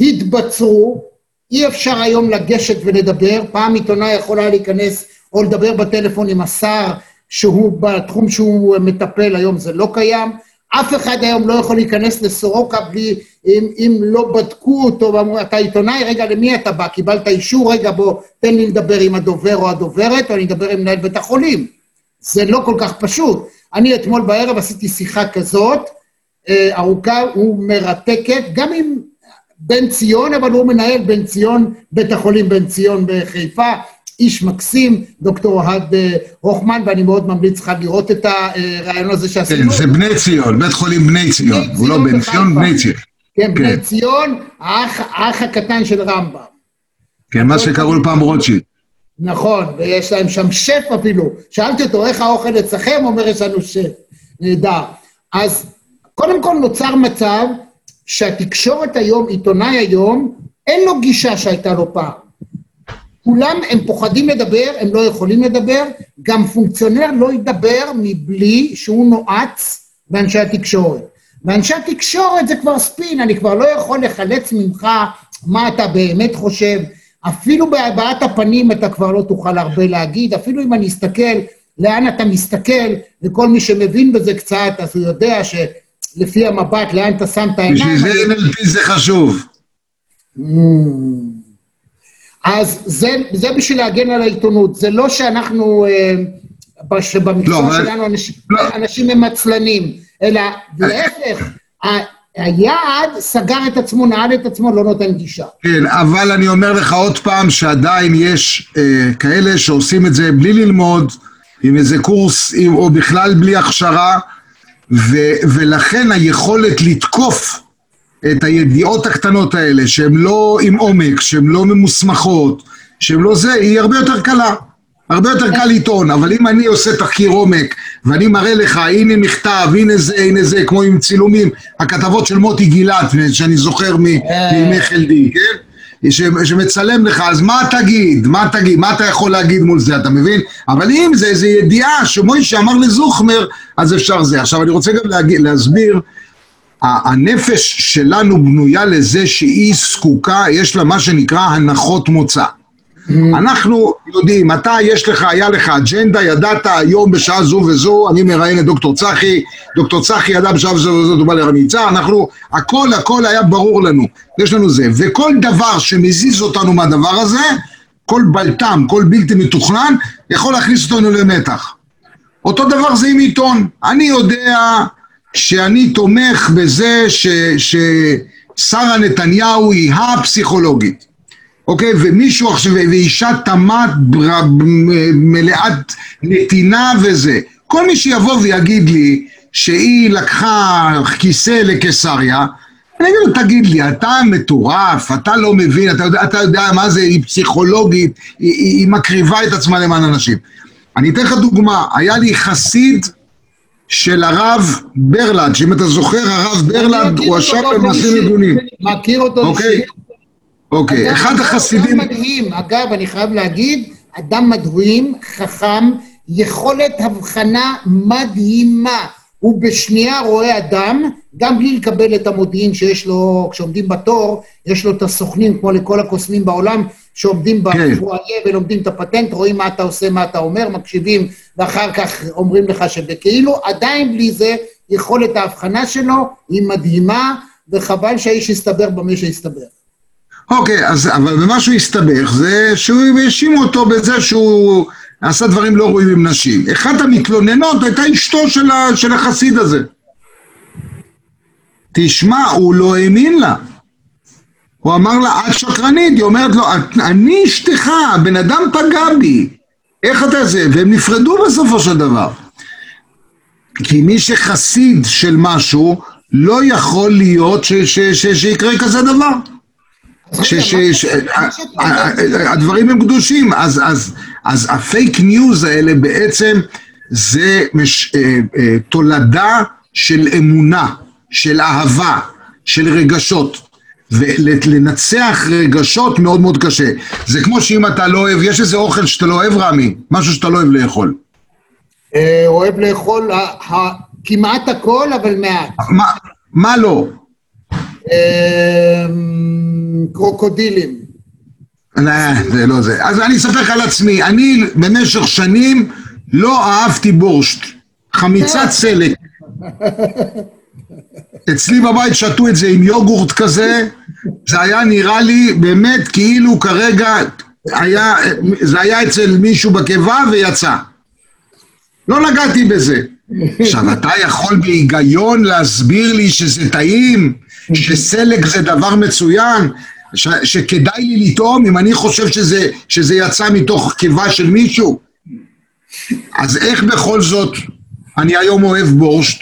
התבצרו, אי אפשר היום לגשת ולדבר. פעם עיתונאי יכול היה להיכנס או לדבר בטלפון עם השר שהוא בתחום שהוא מטפל, היום זה לא קיים. אף אחד היום לא יכול להיכנס לסורוקה בלי, אם, אם לא בדקו אותו ואמרו, אתה עיתונאי, רגע, למי אתה בא? קיבלת אישור, רגע, בוא, תן לי לדבר עם הדובר או הדוברת, או אני אדבר עם מנהל בית החולים. זה לא כל כך פשוט. אני אתמול בערב עשיתי שיחה כזאת, אה, ארוכה ומרתקת, גם עם בן ציון, אבל הוא מנהל בן ציון, בית החולים בן ציון בחיפה, איש מקסים, דוקטור אוהד אה, הוכמן, ואני מאוד ממליץ לך לראות את הרעיון הזה שעשינו. כן, זה בני ציון, בית חולים בני ציון, הוא לא בן ציון, בני ציון. כן, בני כן. ציון, האח, הקטן של רמב"ם. כן, מה שקראו לו פעם רוטשילד. נכון, ויש להם שם שף אפילו. שאלתי אותו, איך האוכל אצלכם? אומר, יש לנו שף. נהדר. אז קודם כל נוצר מצב שהתקשורת היום, עיתונאי היום, אין לו גישה שהייתה לו פעם. כולם, הם פוחדים לדבר, הם לא יכולים לדבר, גם פונקציונר לא ידבר מבלי שהוא נועץ באנשי התקשורת. ואנשי התקשורת זה כבר ספין, אני כבר לא יכול לחלץ ממך מה אתה באמת חושב, אפילו בהבעת הפנים אתה כבר לא תוכל הרבה להגיד, אפילו אם אני אסתכל לאן אתה מסתכל, וכל מי שמבין בזה קצת, אז הוא יודע שלפי המבט, לאן אתה שם את העיניים... בשביל זה NLP זה חשוב. Mm. אז זה, זה בשביל להגן על העיתונות, זה לא שאנחנו, אה, שבמקצוע לא, שלנו אנשים, לא. אנשים הם עצלנים, אלא להפך, היעד סגר את עצמו, נעל את עצמו, לא נותן גישה. כן, אבל אני אומר לך עוד פעם שעדיין יש אה, כאלה שעושים את זה בלי ללמוד, עם איזה קורס, עם, או בכלל בלי הכשרה, ו, ולכן היכולת לתקוף את הידיעות הקטנות האלה, שהן לא עם עומק, שהן לא ממוסמכות, שהן לא זה, היא הרבה יותר קלה. הרבה יותר קל לטעון, אבל אם אני עושה תחקיר עומק, ואני מראה לך, הנה מכתב, הנה זה, הנה זה, כמו עם צילומים, הכתבות של מוטי גילת, שאני זוכר מימי חלדי, כן? ש, שמצלם לך, אז מה תגיד? מה תגיד? מה אתה יכול להגיד מול זה, אתה מבין? אבל אם זה איזו ידיעה שמוישה אמר לזוכמר, אז אפשר זה. עכשיו, אני רוצה גם להגיד, להסביר, הנפש שלנו בנויה לזה שהיא זקוקה, יש לה מה שנקרא הנחות מוצא. אנחנו יודעים, אתה, יש לך, היה לך אג'נדה, ידעת היום בשעה זו וזו, אני מראיין את דוקטור צחי, דוקטור צחי ידע בשעה זו וזו, הוא בא לרמיצה, אנחנו, הכל הכל היה ברור לנו, יש לנו זה, וכל דבר שמזיז אותנו מהדבר הזה, כל בלטם, כל בלתי מתוכנן, יכול להכניס אותנו למתח. אותו דבר זה עם עיתון, אני יודע שאני תומך בזה ששרה נתניהו היא הפסיכולוגית. אוקיי? ומישהו עכשיו, ואישה תמת מלאת נתינה וזה. כל מי שיבוא ויגיד לי שהיא לקחה כיסא לקיסריה, אני אגיד לו, תגיד לי, אתה מטורף, אתה לא מבין, אתה יודע, אתה יודע מה זה, היא פסיכולוגית, היא, היא, היא מקריבה את עצמה למען אנשים. אני אתן לך דוגמה, היה לי חסיד של הרב ברלד, שאם אתה זוכר, הרב ברלד הוא ישב במעשים מגונים. מכיר אותו אוקיי? אוקיי, אדם, אחד החסידים... אדם מדהים, אגב, אני חייב להגיד, אדם מדהים, חכם, יכולת הבחנה מדהימה. הוא בשנייה רואה אדם, גם בלי לקבל את המודיעין שיש לו, כשעומדים בתור, יש לו את הסוכנים, כמו לכל הקוסמים בעולם, שעומדים כן. בפואיה ולומדים את הפטנט, רואים מה אתה עושה, מה אתה אומר, מקשיבים, ואחר כך אומרים לך שבכאילו, עדיין בלי זה, יכולת ההבחנה שלו היא מדהימה, וחבל שהאיש יסתבר במה שהסתבר. אוקיי, אז, אבל במה שהוא הסתבך זה שהוא האשימו אותו בזה שהוא עשה דברים לא ראויים עם נשים. אחת המתלוננות הייתה אשתו של, ה, של החסיד הזה. תשמע, הוא לא האמין לה. הוא אמר לה, את שקרנית, היא אומרת לו, אני אשתך, הבן אדם פגע בי. איך אתה זה? והם נפרדו בסופו של דבר. כי מי שחסיד של משהו, לא יכול להיות ש, ש, ש, שיקרה כזה דבר. ש, ש, ש, הדברים הם קדושים, אז, אז, אז הפייק ניוז האלה בעצם זה מש, אה, אה, תולדה של אמונה, של אהבה, של רגשות. ולנצח רגשות מאוד מאוד קשה. זה כמו שאם אתה לא אוהב, יש איזה אוכל שאתה לא אוהב, רמי? משהו שאתה לא אוהב לאכול. אה, אוהב לאכול ה- ה- כמעט הכל, אבל מעט. מה, לא? אה, קרוקודילים. לא, זה לא זה. אז אני אספר לך על עצמי, אני במשך שנים לא אהבתי בורשט. חמיצת סלק. אצלי בבית שתו את זה עם יוגורט כזה, זה היה נראה לי באמת כאילו כרגע היה, זה היה אצל מישהו בקיבה ויצא. לא נגעתי בזה. עכשיו, אתה יכול בהיגיון להסביר לי שזה טעים, שסלק זה דבר מצוין, ש, שכדאי לי לטעום אם אני חושב שזה, שזה יצא מתוך קיבה של מישהו? אז איך בכל זאת אני היום אוהב בורשט?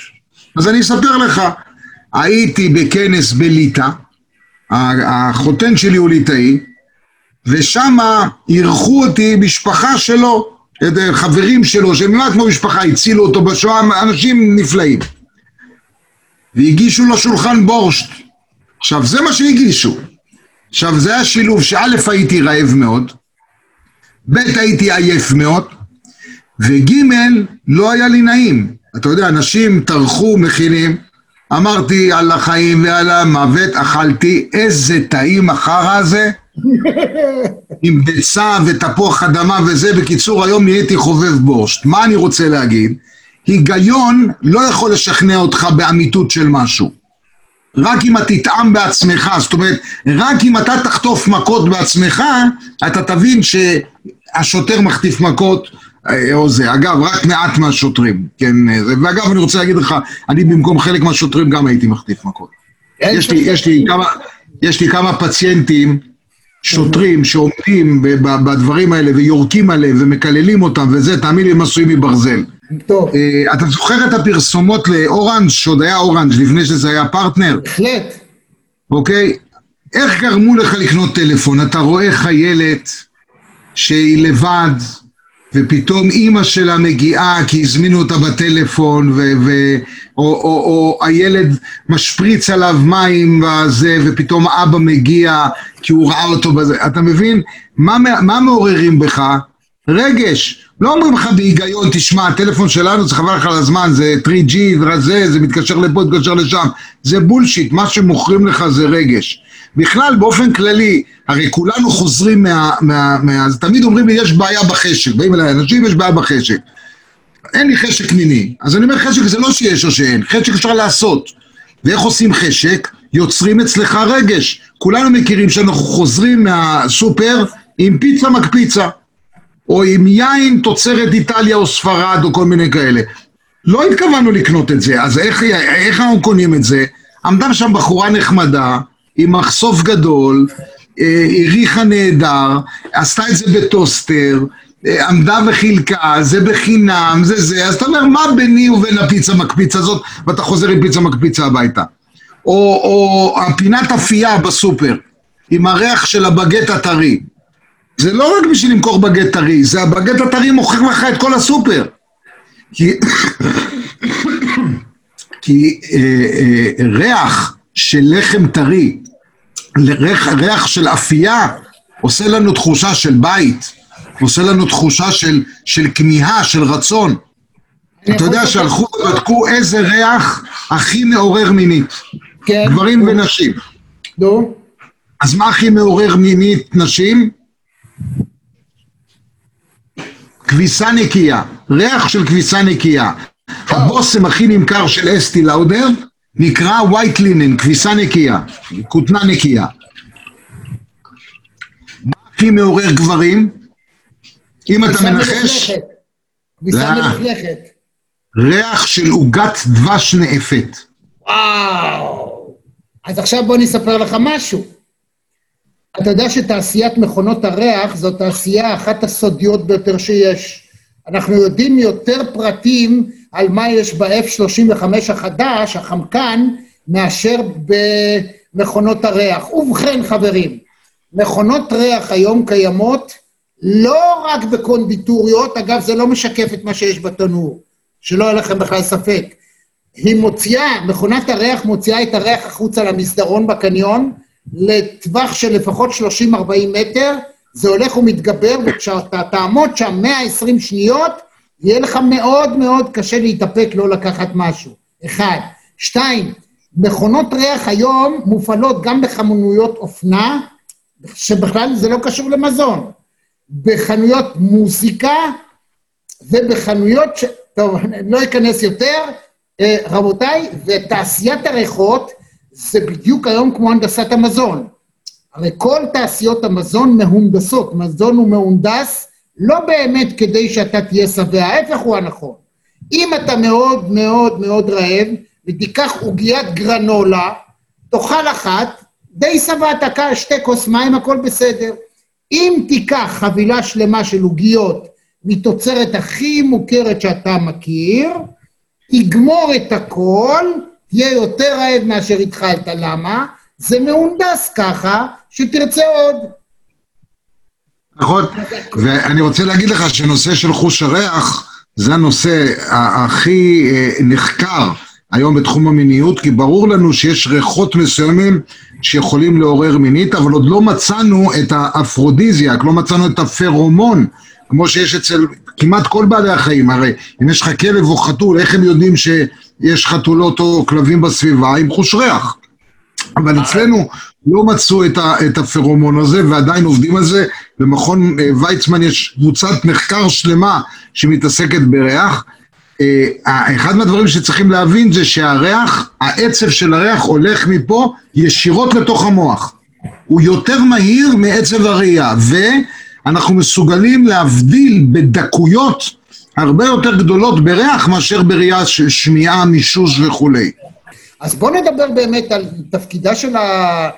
אז אני אספר לך, הייתי בכנס בליטא, החותן שלי הוא ליטאי, ושם אירחו אותי משפחה שלו, חברים שלו, שהם כמעט כמו משפחה, הצילו אותו בשואה, אנשים נפלאים. והגישו לו שולחן בורשט. עכשיו, זה מה שהגישו. עכשיו, זה היה שילוב שא' הייתי רעב מאוד, ב' הייתי עייף מאוד, וג' לא היה לי נעים. אתה יודע, אנשים טרחו, מכינים, אמרתי על החיים ועל המוות, אכלתי, איזה טעים החרא הזה, עם ביצה ותפוח אדמה וזה. בקיצור, היום נהייתי חובב בורשט. מה אני רוצה להגיד? היגיון לא יכול לשכנע אותך באמיתות של משהו. רק אם אתה תטעם בעצמך, זאת אומרת, רק אם אתה תחטוף מכות בעצמך, אתה תבין שהשוטר מחטיף מכות או זה. אגב, רק מעט מהשוטרים, כן, אה, זה. ואגב, אני רוצה להגיד לך, אני במקום חלק מהשוטרים גם הייתי מחטיף מכות. יש לי, יש לי כמה, יש לי כמה פציינטים, שוטרים שעומדים בדברים האלה ויורקים עליהם ומקללים אותם וזה, תאמין לי, הם עשויים מברזל. טוב, אה, אתה זוכר את הפרסומות לאורנג', שעוד היה אורנג' לפני שזה היה פרטנר, בהחלט. אוקיי? איך גרמו לך לקנות טלפון? אתה רואה חיילת שהיא לבד, ופתאום אימא שלה מגיעה כי הזמינו אותה בטלפון, ו- ו- או, או, או הילד משפריץ עליו מים וזה, ופתאום אבא מגיע כי הוא ראה אותו בזה. אתה מבין? מה, מה מעוררים בך? רגש. לא אומרים לך בהיגיון, תשמע, הטלפון שלנו זה חבל לך על הזמן, זה 3G, זה, זה מתקשר לפה, מתקשר לשם. זה בולשיט, מה שמוכרים לך זה רגש. בכלל, באופן כללי, הרי כולנו חוזרים מה... מה, מה אז תמיד אומרים לי, יש בעיה בחשק. באים אליי אנשים, יש בעיה בחשק. אין לי חשק מיני. אז אני אומר, חשק זה לא שיש או שאין, חשק אפשר לעשות. ואיך עושים חשק? יוצרים אצלך רגש. כולנו מכירים שאנחנו חוזרים מהסופר עם פיצה מקפיצה. או עם יין תוצרת איטליה או ספרד או כל מיני כאלה. לא התכוונו לקנות את זה, אז איך, איך אנחנו קונים את זה? עמדה שם בחורה נחמדה, עם מחשוף גדול, אה, הריחה נהדר, עשתה את זה בטוסטר, אה, עמדה וחילקה, זה בחינם, זה זה, אז אתה אומר, מה ביני ובין הפיצה מקפיצה הזאת, ואתה חוזר עם פיצה מקפיצה הביתה. או, או הפינת אפייה בסופר, עם הריח של הבגט הטרי. זה לא רק בשביל למכור בגט טרי, זה הבגט הטרי מוכר לך את כל הסופר. כי, כי אה, אה, ריח של לחם טרי, ריח, ריח של אפייה, עושה לנו תחושה של בית, עושה לנו תחושה של, של כמיהה, של רצון. אתה יודע שהלכו ובדקו איזה ריח הכי מעורר מינית. כן. גברים ונשים. נו. אז מה הכי מעורר מינית נשים? כביסה נקייה, ריח של כביסה נקייה. הבושם הכי נמכר של אסטי לאודר נקרא white linen, כביסה נקייה, כותנה נקייה. מה הכי מעורר גברים? אם אתה מנחש... כביסה מלוכלכת. ריח של עוגת דבש נאפת. וואו. אז עכשיו בוא אני אספר לך משהו. אתה יודע שתעשיית מכונות הריח זו תעשייה אחת הסודיות ביותר שיש. אנחנו יודעים יותר פרטים על מה יש ב-F-35 החדש, החמקן, מאשר במכונות הריח. ובכן, חברים, מכונות ריח היום קיימות לא רק בקונדיטוריות, אגב, זה לא משקף את מה שיש בתנור, שלא יהיה לכם בכלל ספק. היא מוציאה, מכונת הריח מוציאה את הריח החוצה למסדרון בקניון, לטווח של לפחות 30-40 מטר, זה הולך ומתגבר, וכשאתה תעמוד שם 120 שניות, יהיה לך מאוד מאוד קשה להתאפק לא לקחת משהו. אחד. שתיים, מכונות ריח היום מופעלות גם בחמונויות אופנה, שבכלל זה לא קשור למזון. בחנויות מוזיקה ובחנויות ש... טוב, לא אכנס יותר. אה, רבותיי, ותעשיית הריחות זה בדיוק היום כמו הנדסת המזון. הרי כל תעשיות המזון מהונדסות, מזון הוא מהונדס לא באמת כדי שאתה תהיה שבע, ההפך הוא הנכון. אם אתה מאוד מאוד מאוד רעב ותיקח עוגיית גרנולה, תאכל אחת, די שבעת, שתי כוס מים, הכל בסדר. אם תיקח חבילה שלמה של עוגיות מתוצרת הכי מוכרת שאתה מכיר, תגמור את הכל, תהיה יותר רעב מאשר התחלת, למה? זה מהונדס ככה, שתרצה עוד. נכון, ואני רוצה להגיד לך שנושא של חוש הריח זה הנושא הכי אה, נחקר היום בתחום המיניות, כי ברור לנו שיש ריחות מסוימים שיכולים לעורר מינית, אבל עוד לא מצאנו את האפרודיזיאק, לא מצאנו את הפרומון, כמו שיש אצל כמעט כל בעלי החיים. הרי אם יש לך כלב או חתול, איך הם יודעים שיש חתולות או כלבים בסביבה עם חוש ריח? אבל אצלנו לא מצאו את, ה, את הפרומון הזה ועדיין עובדים על זה. במכון אה, ויצמן יש קבוצת מחקר שלמה שמתעסקת בריח. אה, אחד מהדברים שצריכים להבין זה שהריח, העצב של הריח הולך מפה ישירות לתוך המוח. הוא יותר מהיר מעצב הראייה, ואנחנו מסוגלים להבדיל בדקויות הרבה יותר גדולות בריח מאשר בראייה של שמיעה, מישוש וכולי. אז בואו נדבר באמת על תפקידה של ה...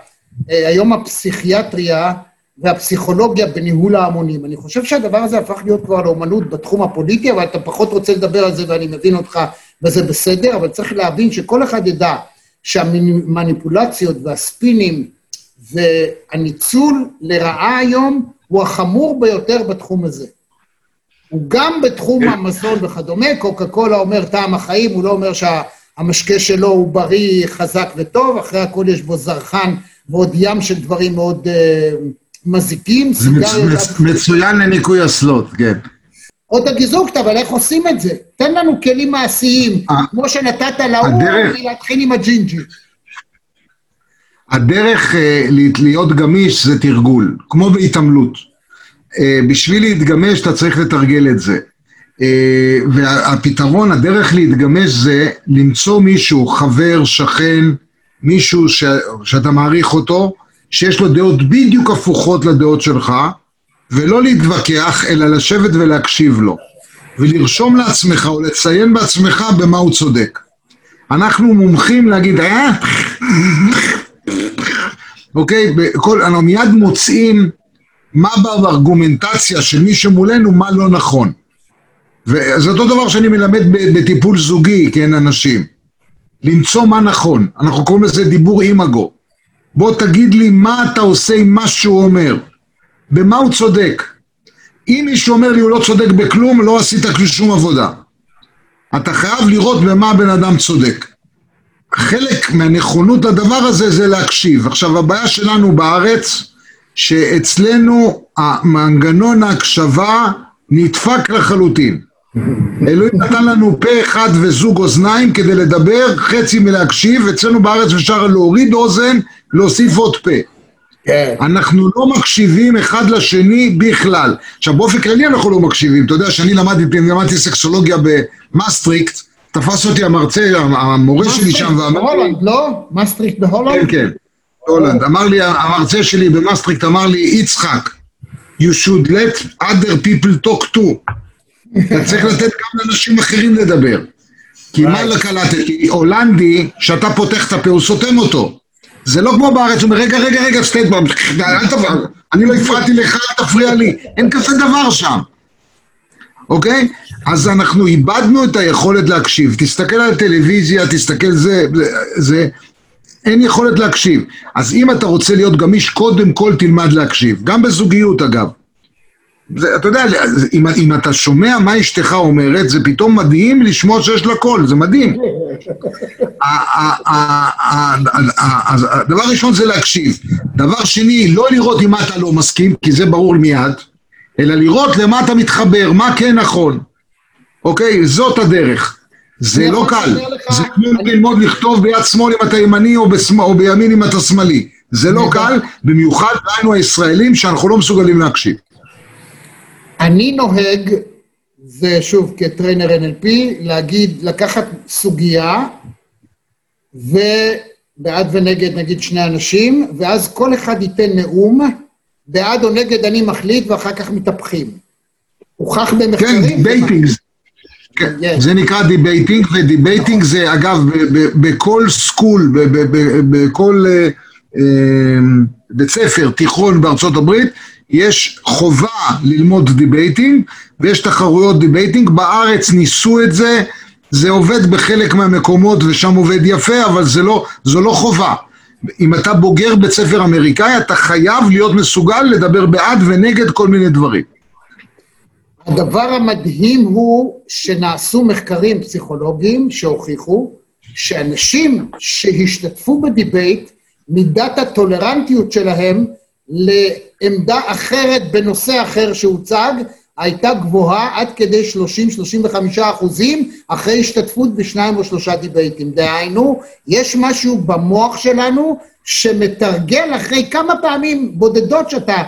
אה, היום הפסיכיאטריה והפסיכולוגיה בניהול ההמונים. אני חושב שהדבר הזה הפך להיות כבר לאומנות בתחום הפוליטי, אבל אתה פחות רוצה לדבר על זה ואני מבין אותך וזה בסדר, אבל צריך להבין שכל אחד ידע שהמניפולציות והספינים והניצול לרעה היום הוא החמור ביותר בתחום הזה. הוא גם בתחום המזון וכדומה, קוקה קולה אומר טעם החיים, הוא לא אומר שהמשקה שלו הוא בריא, חזק וטוב, אחרי הכל יש בו זרחן ועוד ים של דברים מאוד אה, מזיקים, זה מצ. מצ, מצוין לניקוי אסלות, כן. עוד הגיזוקת, אבל איך עושים את זה? תן לנו כלים מעשיים, ה- כמו שנתת להוא, הדרך- להתחיל עם הג'ינג'י. הדרך אה, להיות- גמיש זה תרגול, כמו בהתעמלות. אה, בשביל להתגמש אתה צריך לתרגל את זה. אה, והפתרון, הדרך להתגמש זה למצוא מישהו, חבר, שכן, מישהו ש, שאתה מעריך אותו, שיש לו דעות בדיוק הפוכות לדעות שלך, ולא להתווכח, אלא לשבת ולהקשיב לו. ולרשום לעצמך או לציין בעצמך במה הוא צודק. אנחנו מומחים להגיד, אה? אוקיי? בכל, אנחנו מיד מוצאים מה בארגומנטציה של מי שמולנו, מה לא נכון. וזה אותו דבר שאני מלמד בטיפול זוגי, כן, אנשים. למצוא מה נכון. אנחנו קוראים לזה דיבור אימאגו. בוא תגיד לי מה אתה עושה עם מה שהוא אומר. במה הוא צודק. אם מישהו אומר לי הוא לא צודק בכלום, לא עשית שום עבודה. אתה חייב לראות במה הבן אדם צודק. חלק מהנכונות לדבר הזה זה להקשיב. עכשיו, הבעיה שלנו בארץ, שאצלנו המנגנון ההקשבה נדפק לחלוטין. אלוהים נתן לנו פה אחד וזוג אוזניים כדי לדבר, חצי מלהקשיב, אצלנו בארץ אפשר להוריד אוזן, להוסיף עוד פה. כן. אנחנו לא מקשיבים אחד לשני בכלל. עכשיו, באופן כללי אנחנו לא מקשיבים. אתה יודע שאני למדתי, למדתי סקסולוגיה במאסטריקט, תפס אותי המרצה, המורה שלי שם, ואמר לי... בהולנד, לא? מסטריכט בהולנד? כן, כן, הולנד. אמר לי, המרצה שלי במאסטריקט אמר לי, יצחק, you should let other people talk too. אתה צריך לתת גם לאנשים אחרים לדבר. כי מה לא קלטתי? הולנדי, שאתה פותח את הפה, הוא סותם אותו. זה לא כמו בארץ, הוא אומר, רגע, רגע, רגע, סטייט, אל תפריע, אני לא הפרעתי לך, אל תפריע לי. אין כזה דבר שם. אוקיי? אז אנחנו איבדנו את היכולת להקשיב. תסתכל על הטלוויזיה, תסתכל זה, זה, אין יכולת להקשיב. אז אם אתה רוצה להיות גמיש, קודם כל תלמד להקשיב. גם בזוגיות אגב. זה, אתה יודע, אם, אם אתה שומע מה אשתך אומרת, זה פתאום מדהים לשמוע שיש לה קול, זה מדהים. הדבר הראשון זה להקשיב. דבר שני, לא לראות עם מה אתה לא מסכים, כי זה ברור מיד, אלא לראות למה אתה מתחבר, מה כן נכון. אוקיי? זאת הדרך. זה לא קל. זה כמו ללמוד לכתוב ביד שמאל אם אתה ימני או, בימין אם אתה שמאלי. זה לא קל, במיוחד לנו הישראלים שאנחנו לא מסוגלים להקשיב. אני נוהג, זה שוב כ trainer NLP, להגיד, לקחת סוגיה, ובעד ונגד נגיד שני אנשים, ואז כל אחד ייתן נאום, בעד או נגד אני מחליט, ואחר כך מתהפכים. הוכח כן, במחקרים. debating. כן, Yes. זה נקרא debating, ו debating זה אגב בכל school, בכל אה, אה, בית ספר תיכון בארצות הברית, יש חובה ללמוד debating, ויש תחרויות debating. בארץ ניסו את זה, זה עובד בחלק מהמקומות ושם עובד יפה, אבל זה לא, זו לא חובה. אם אתה בוגר בית ספר אמריקאי, אתה חייב להיות מסוגל לדבר בעד ונגד כל מיני דברים. הדבר המדהים הוא שנעשו מחקרים פסיכולוגיים שהוכיחו שאנשים שהשתתפו בדיבייט, מידת הטולרנטיות שלהם לעמדה אחרת בנושא אחר שהוצג, הייתה גבוהה עד כדי 30-35 אחוזים אחרי השתתפות בשניים או שלושה דיבייטים. דהיינו, יש משהו במוח שלנו שמתרגל אחרי כמה פעמים בודדות שאתה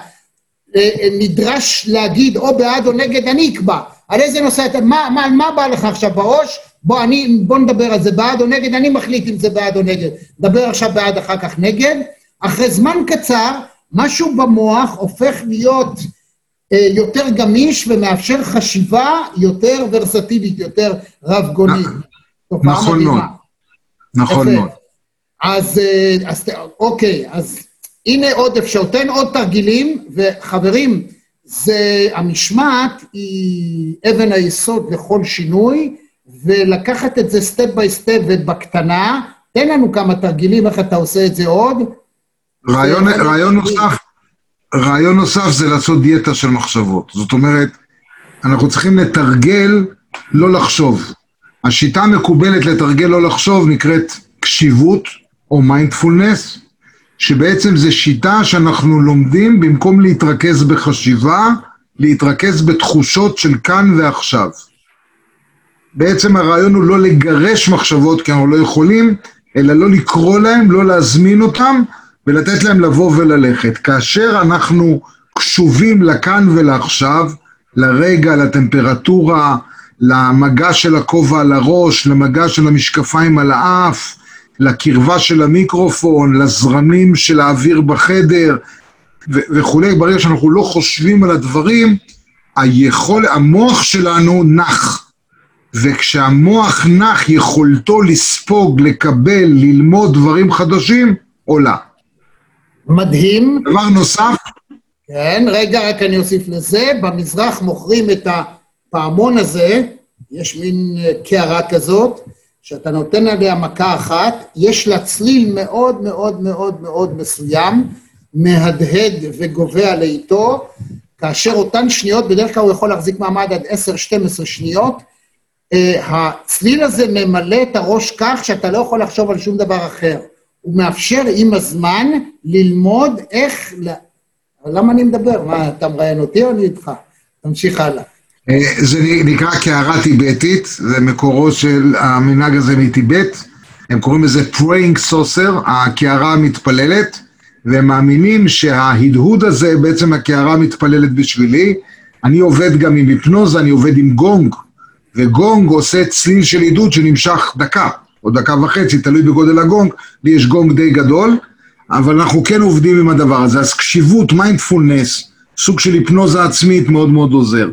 אה, נדרש להגיד או בעד או נגד, אני אקבע. על איזה נושא אתה, מה, מה, מה בא לך עכשיו בראש? בוא, אני, בוא נדבר על זה בעד או נגד, אני מחליט אם זה בעד או נגד. דבר עכשיו בעד, אחר כך נגד. אחרי זמן קצר, משהו במוח הופך להיות אה, יותר גמיש ומאפשר חשיבה יותר ורסטילית, יותר רב-גונית. נכון מדהימה. מאוד. נכון. מאוד. אז, אה, אז אוקיי, אז הנה עוד אפשרות, תן עוד תרגילים, וחברים, זה, המשמעת היא אבן היסוד לכל שינוי, ולקחת את זה step by step ובקטנה, תן לנו כמה תרגילים, איך אתה עושה את זה עוד. רעיון, רעיון נוסף, רעיון נוסף זה לעשות דיאטה של מחשבות. זאת אומרת, אנחנו צריכים לתרגל לא לחשוב. השיטה המקובלת לתרגל לא לחשוב נקראת קשיבות או מיינדפולנס, שבעצם זו שיטה שאנחנו לומדים במקום להתרכז בחשיבה, להתרכז בתחושות של כאן ועכשיו. בעצם הרעיון הוא לא לגרש מחשבות כי אנחנו לא יכולים, אלא לא לקרוא להם, לא להזמין אותם ולתת להם לבוא וללכת. כאשר אנחנו קשובים לכאן ולעכשיו, לרגע, לטמפרטורה, למגע של הכובע על הראש, למגע של המשקפיים על האף, לקרבה של המיקרופון, לזרמים של האוויר בחדר ו- וכולי, ברגע שאנחנו לא חושבים על הדברים, היכול, המוח שלנו נח. וכשהמוח נח, יכולתו לספוג, לקבל, ללמוד דברים חדשים, עולה. מדהים. דבר נוסף, כן, רגע, רק אני אוסיף לזה, במזרח מוכרים את הפעמון הזה, יש מין אה, קערה כזאת, שאתה נותן עליה מכה אחת, יש לה צליל מאוד מאוד מאוד מאוד מסוים, מהדהד וגובע לאיתו, כאשר אותן שניות, בדרך כלל הוא יכול להחזיק מעמד עד 10-12 שניות, אה, הצליל הזה ממלא את הראש כך שאתה לא יכול לחשוב על שום דבר אחר. הוא מאפשר עם הזמן ללמוד איך... למה אני מדבר? מה, אתה מראיין אותי או אני איתך? תמשיך הלאה. אה, זה נקרא קערה טיבטית, זה מקורו של המנהג הזה מטיבט, הם קוראים לזה praying saucer, הקערה המתפללת, והם מאמינים שההדהוד הזה, בעצם הקערה מתפללת בשבילי. אני עובד גם עם היפנוזה, אני עובד עם גונג, וגונג עושה צליל של הדהוד שנמשך דקה, או דקה וחצי, תלוי בגודל הגונג, לי יש גונג די גדול, אבל אנחנו כן עובדים עם הדבר הזה. אז קשיבות, מיינדפולנס, סוג של היפנוזה עצמית מאוד מאוד עוזר.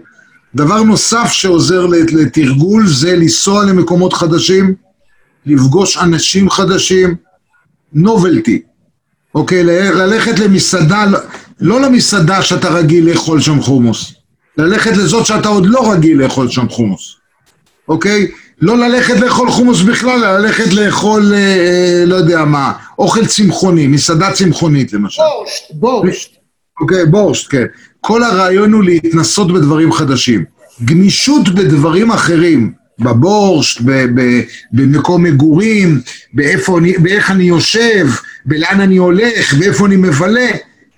דבר נוסף שעוזר לתרגול זה לנסוע למקומות חדשים, לפגוש אנשים חדשים, נובלטי. אוקיי, ללכת למסעדה, לא למסעדה שאתה רגיל לאכול שם חומוס, ללכת לזאת שאתה עוד לא רגיל לאכול שם חומוס, אוקיי? לא ללכת לאכול חומוס בכלל, ללכת לאכול, אה, לא יודע מה, אוכל צמחוני, מסעדה צמחונית למשל. בורשט, בורשט. אוקיי, בורשט, כן. כל הרעיון הוא להתנסות בדברים חדשים. גמישות בדברים אחרים, בבורשט, במקום מגורים, באיפה, באיך אני יושב, בלאן אני הולך, באיפה אני מבלה.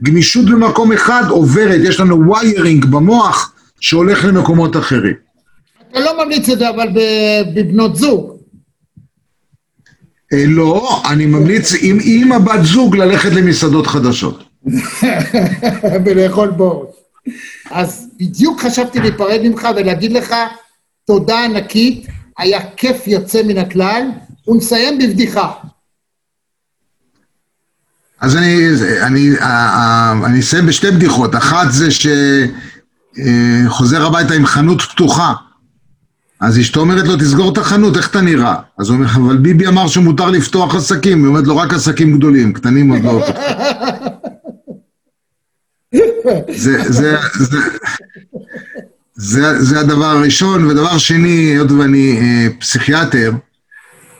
גמישות במקום אחד עוברת, יש לנו ויירינג במוח שהולך למקומות אחרים. אתה לא ממליץ את זה אבל בבנות זוג. אה, לא, אני ממליץ עם, עם הבת זוג ללכת למסעדות חדשות. ולאכול בורס. אז בדיוק חשבתי להיפרד ממך ולהגיד לך תודה ענקית, היה כיף יוצא מן הכלל, ונסיים בבדיחה. אז אני, אני, אני אסיים בשתי בדיחות. אחת זה שחוזר הביתה עם חנות פתוחה. אז אשתו אומרת לו, תסגור את החנות, איך אתה נראה? אז הוא אומר, אבל ביבי אמר שמותר לפתוח עסקים. היא אומרת לו, רק עסקים גדולים, קטנים עוד לא. זה, זה, זה, זה, זה הדבר הראשון. ודבר שני, היות ואני אה, פסיכיאטר,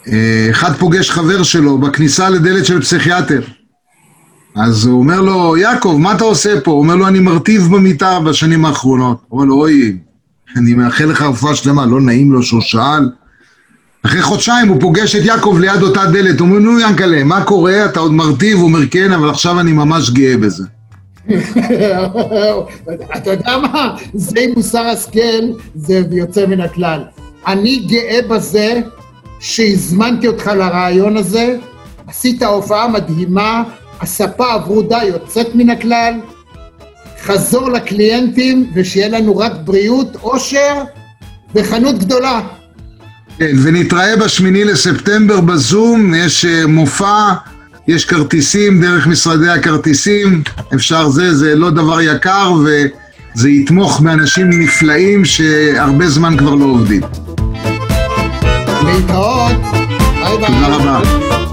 אה, אחד פוגש חבר שלו בכניסה לדלת של פסיכיאטר. אז הוא אומר לו, יעקב, מה אתה עושה פה? הוא אומר לו, אני מרטיב במיטה בשנים האחרונות. הוא אומר לו, אוי, אני מאחל לך רפואה שלמה, לא נעים לו שהוא שאל. אחרי חודשיים הוא פוגש את יעקב ליד אותה דלת, הוא אומר, נו ינקלה, מה קורה? אתה עוד מרטיב? הוא אומר, כן, אבל עכשיו אני ממש גאה בזה. אתה יודע מה? זה מוסר השכל, זה יוצא מן הכלל. אני גאה בזה שהזמנתי אותך לרעיון הזה, עשית הופעה מדהימה, הספה הוורודה יוצאת מן הכלל, חזור לקליינטים ושיהיה לנו רק בריאות, עושר וחנות גדולה. כן, ונתראה בשמיני לספטמבר בזום, יש uh, מופע, יש כרטיסים דרך משרדי הכרטיסים, אפשר זה, זה לא דבר יקר וזה יתמוך באנשים נפלאים שהרבה זמן כבר לא עובדים. להתראות, ביי ביי. תודה רבה.